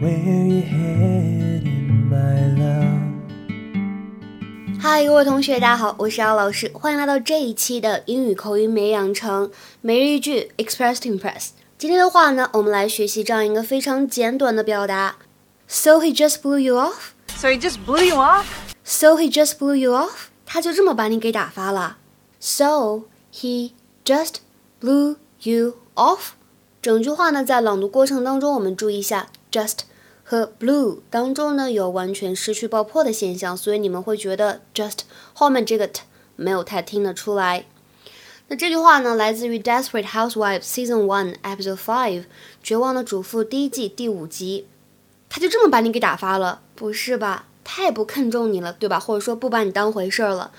Where you heading, my love? 嗨，各位同学，大家好，我是姚老师，欢迎来到这一期的英语口语每日养成每日一句 Express to Impress。今天的话呢，我们来学习这样一个非常简短的表达。So he just blew you off. So he just blew you off? So he just blew you off. 他就这么把你给打发了。So he just blew you off. 整句话呢，在朗读过程当中，我们注意一下 just 和 blew 当中呢有完全失去爆破的现象，所以你们会觉得 just 后面这个 t 没有太听得出来。那这句话呢，来自于《Desperate Housewives》Season One Episode Five《绝望的主妇》第一季第五集。他就这么把你给打发了，不是吧？太不看重你了，对吧？或者说不把你当回事儿了。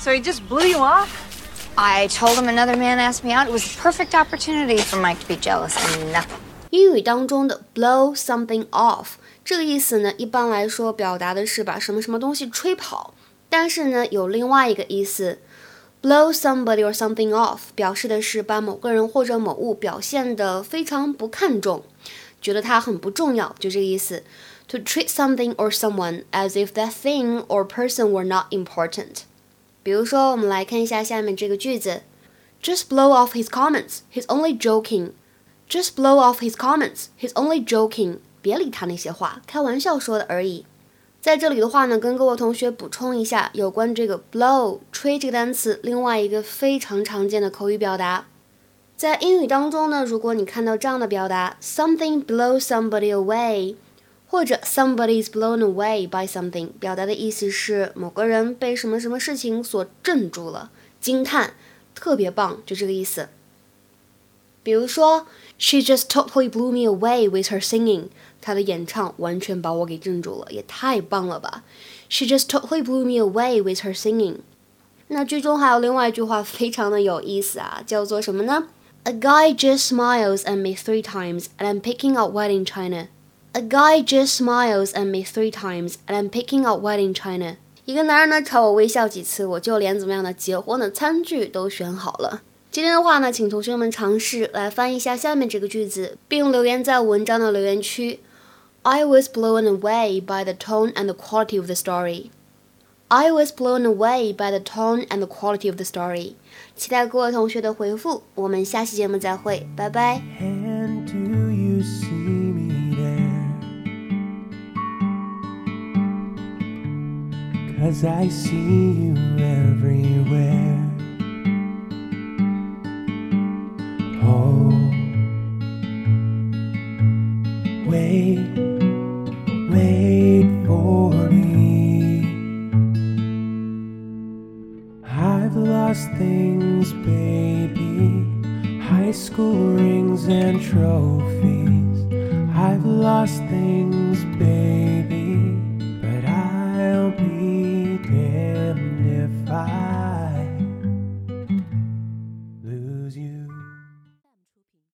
So he just blew you off. I told him another man asked me out. It was a perfect opportunity for Mike to be jealous, and nothing. 英语当中的 blow something off 这个意思呢，一般来说表达的是把什么什么东西吹跑，但是呢，有另外一个意思，blow somebody or something off 表示的是把某个人或者某物表现得非常不看重，觉得它很不重要，就这个意思。To treat something or someone as if that thing or person were not important。比如说，我们来看一下下面这个句子：Just blow off his comments. He's only joking. Just blow off his comments. He's only joking. 别理他那些话，开玩笑说的而已。在这里的话呢，跟各位同学补充一下有关这个 blow 吹这个单词，另外一个非常常见的口语表达。在英语当中呢，如果你看到这样的表达，something blow somebody away。或者 somebody is blown away by something，表达的意思是某个人被什么什么事情所镇住了，惊叹，特别棒，就这个意思。比如说，She just totally blew me away with her singing，她的演唱完全把我给镇住了，也太棒了吧！She just totally blew me away with her singing。那剧中还有另外一句话非常的有意思啊，叫做什么呢？A guy just smiles at me three times, and I'm picking out white in China. A guy just smiles at me three times, and I'm picking out white in China. 一个男人呢朝我微笑几次，我就连怎么样的结婚的餐具都选好了。 今天的话呢，请同学们尝试来翻译一下下面这个句子，并留言在文章的留言区。I was blown away by the tone and the quality of the story. I was blown away by the tone and the quality of the story. 期待各位同学的回复，我们下期节目再会，拜拜。And do you see me there? Cause I see you everywhere. Wait, wait for me. I've lost things, baby. High school rings and trophies. I've lost things, baby